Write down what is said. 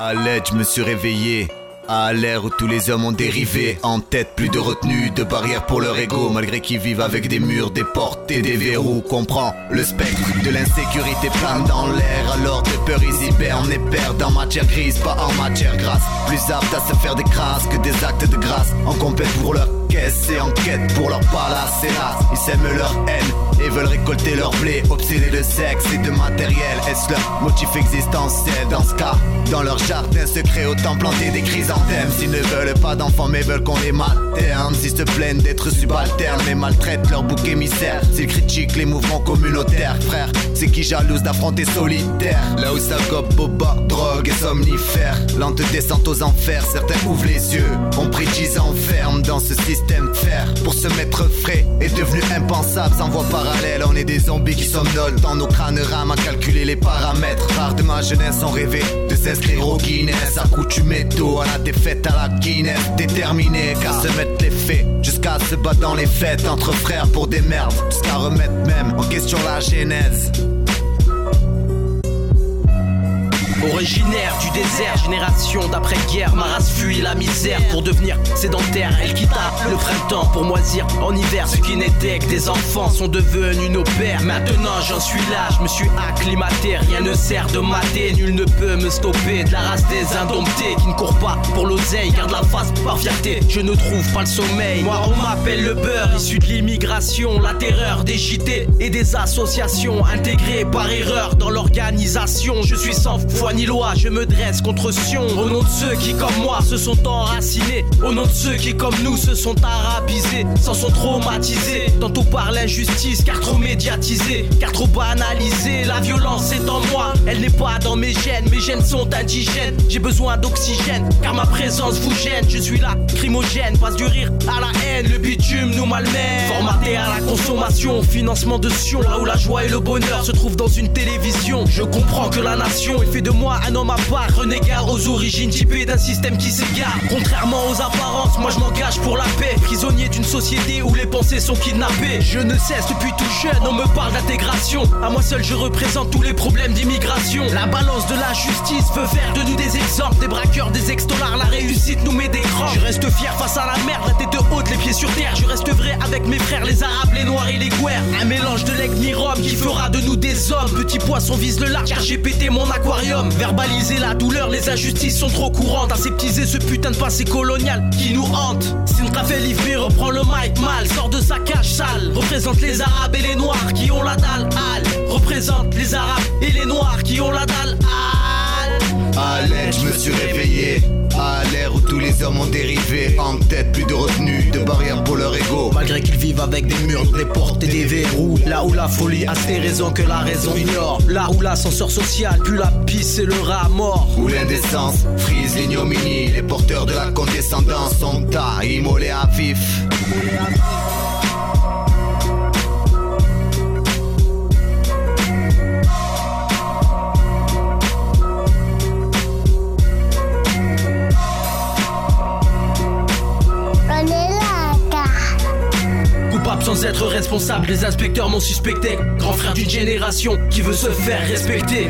À l'aide, je me suis réveillé. À l'ère où tous les hommes ont dérivé, en tête plus de retenue, de barrières pour leur ego, malgré qu'ils vivent avec des murs, des portes et des verrous. Comprends le spectre de l'insécurité plane dans l'air, alors de peur ils hibernent et perdent en matière grise, pas en matière grasse. Plus apte à se faire des crasses que des actes de grâce, en compète pour leur et en quête pour leur palace. Ils sèment leur haine et veulent récolter leur blé, obsédés de sexe et de matériel. Est-ce leur motif existentiel? Dans ce cas Dans leur jardin secret, autant planter des chrysanthèmes. S'ils ne veulent pas d'enfants, mais veulent qu'on les materne. S'ils se plaignent d'être subalternes, mais maltraitent leur bouc émissaire. S'ils critiquent les mouvements communautaires, frère, c'est qui jalouse d'affronter solitaire? Là où ça gobe, boba, drogue et somnifère. Lente descente aux enfers, certains ouvrent les yeux. On prie ans ferme dans ce système Pour se mettre frais est devenu impensable sans voie parallèle. On est des zombies qui somnolent dans nos crânes rames à calculer les paramètres. Rares de ma jeunesse ont rêvé de s'inscrire au Guinness. Accoutumé tôt à la défaite à la Guinness. Déterminé qu'à se mettre les faits. Jusqu'à se battre dans les fêtes entre frères pour des merdes. Jusqu'à remettre même en question la genèse. Originaire du désert, génération d'après-guerre, ma race fuit la misère pour devenir sédentaire. Elle quitta le printemps pour moisir en hiver. Ce qui n'était que des enfants sont devenus nos pères. Maintenant j'en suis là, je me suis acclimaté. Rien ne sert de mater, nul ne peut me stopper. De la race des indomptés qui ne courent pas pour l'oseille, garde la face par fierté. Je ne trouve pas le sommeil. Moi on m'appelle le beurre, issu de l'immigration, la terreur des JT et des associations intégrées par erreur dans l'organisation. Je suis sans foi ni je me dresse contre Sion. Au nom de ceux qui, comme moi, se sont enracinés. Au nom de ceux qui, comme nous, se sont arabisés. S'en sont traumatisés. Tantôt par l'injustice, car trop médiatisés. Car trop banalisés. La violence est en moi, elle n'est pas dans mes gènes. Mes gènes sont indigènes. J'ai besoin d'oxygène, car ma présence vous gêne. Je suis là, crimogène. Passe du rire à la haine. Le bitume nous malmène. Formaté à la consommation, financement de Sion. Là où la joie et le bonheur se trouvent dans une télévision. Je comprends que la nation est fait de moi un homme à part, renégat aux origines typées d'un système qui s'égare. Contrairement aux apparences, moi je m'engage pour la paix. Prisonnier d'une société où les pensées sont kidnappées. Je ne cesse depuis tout jeune, on me parle d'intégration. À moi seul, je représente tous les problèmes d'immigration. La balance de la justice veut faire de nous des exemples, des braqueurs, des ex-dollars. La réussite nous met des crans. Je reste fier face à la merde, la tête haute, les pieds sur terre. Je reste vrai avec mes frères, les arabes, les noirs et les guerres. Un mélange de ni rhum qui fera de nous des hommes. Petit poisson vise le large car j'ai pété mon aquarium. Verbaliser la douleur, les injustices sont trop courantes. Aseptiser ce putain de passé colonial qui nous hante. Sintra fait livrer, reprend le sa. Représente les arabes et les noirs qui ont la dalle. Al représente les arabes et les noirs qui ont la dalle. Al À l'aide, je me suis réveillé. À l'ère où tous les hommes ont dérivé, en tête plus de retenue, de barrières pour leur ego. Malgré qu'ils vivent avec des murs, des portes et des verrous. Là où la folie a ses raisons que la raison ignore. Là où l'ascenseur social pue la pisse et le rat mort. Où l'indécence frise l'ignominie, les porteurs de la condescendance sont à immolés à vif. Sans être responsable, les inspecteurs m'ont suspecté. Grand frère d'une génération qui veut se faire respecter.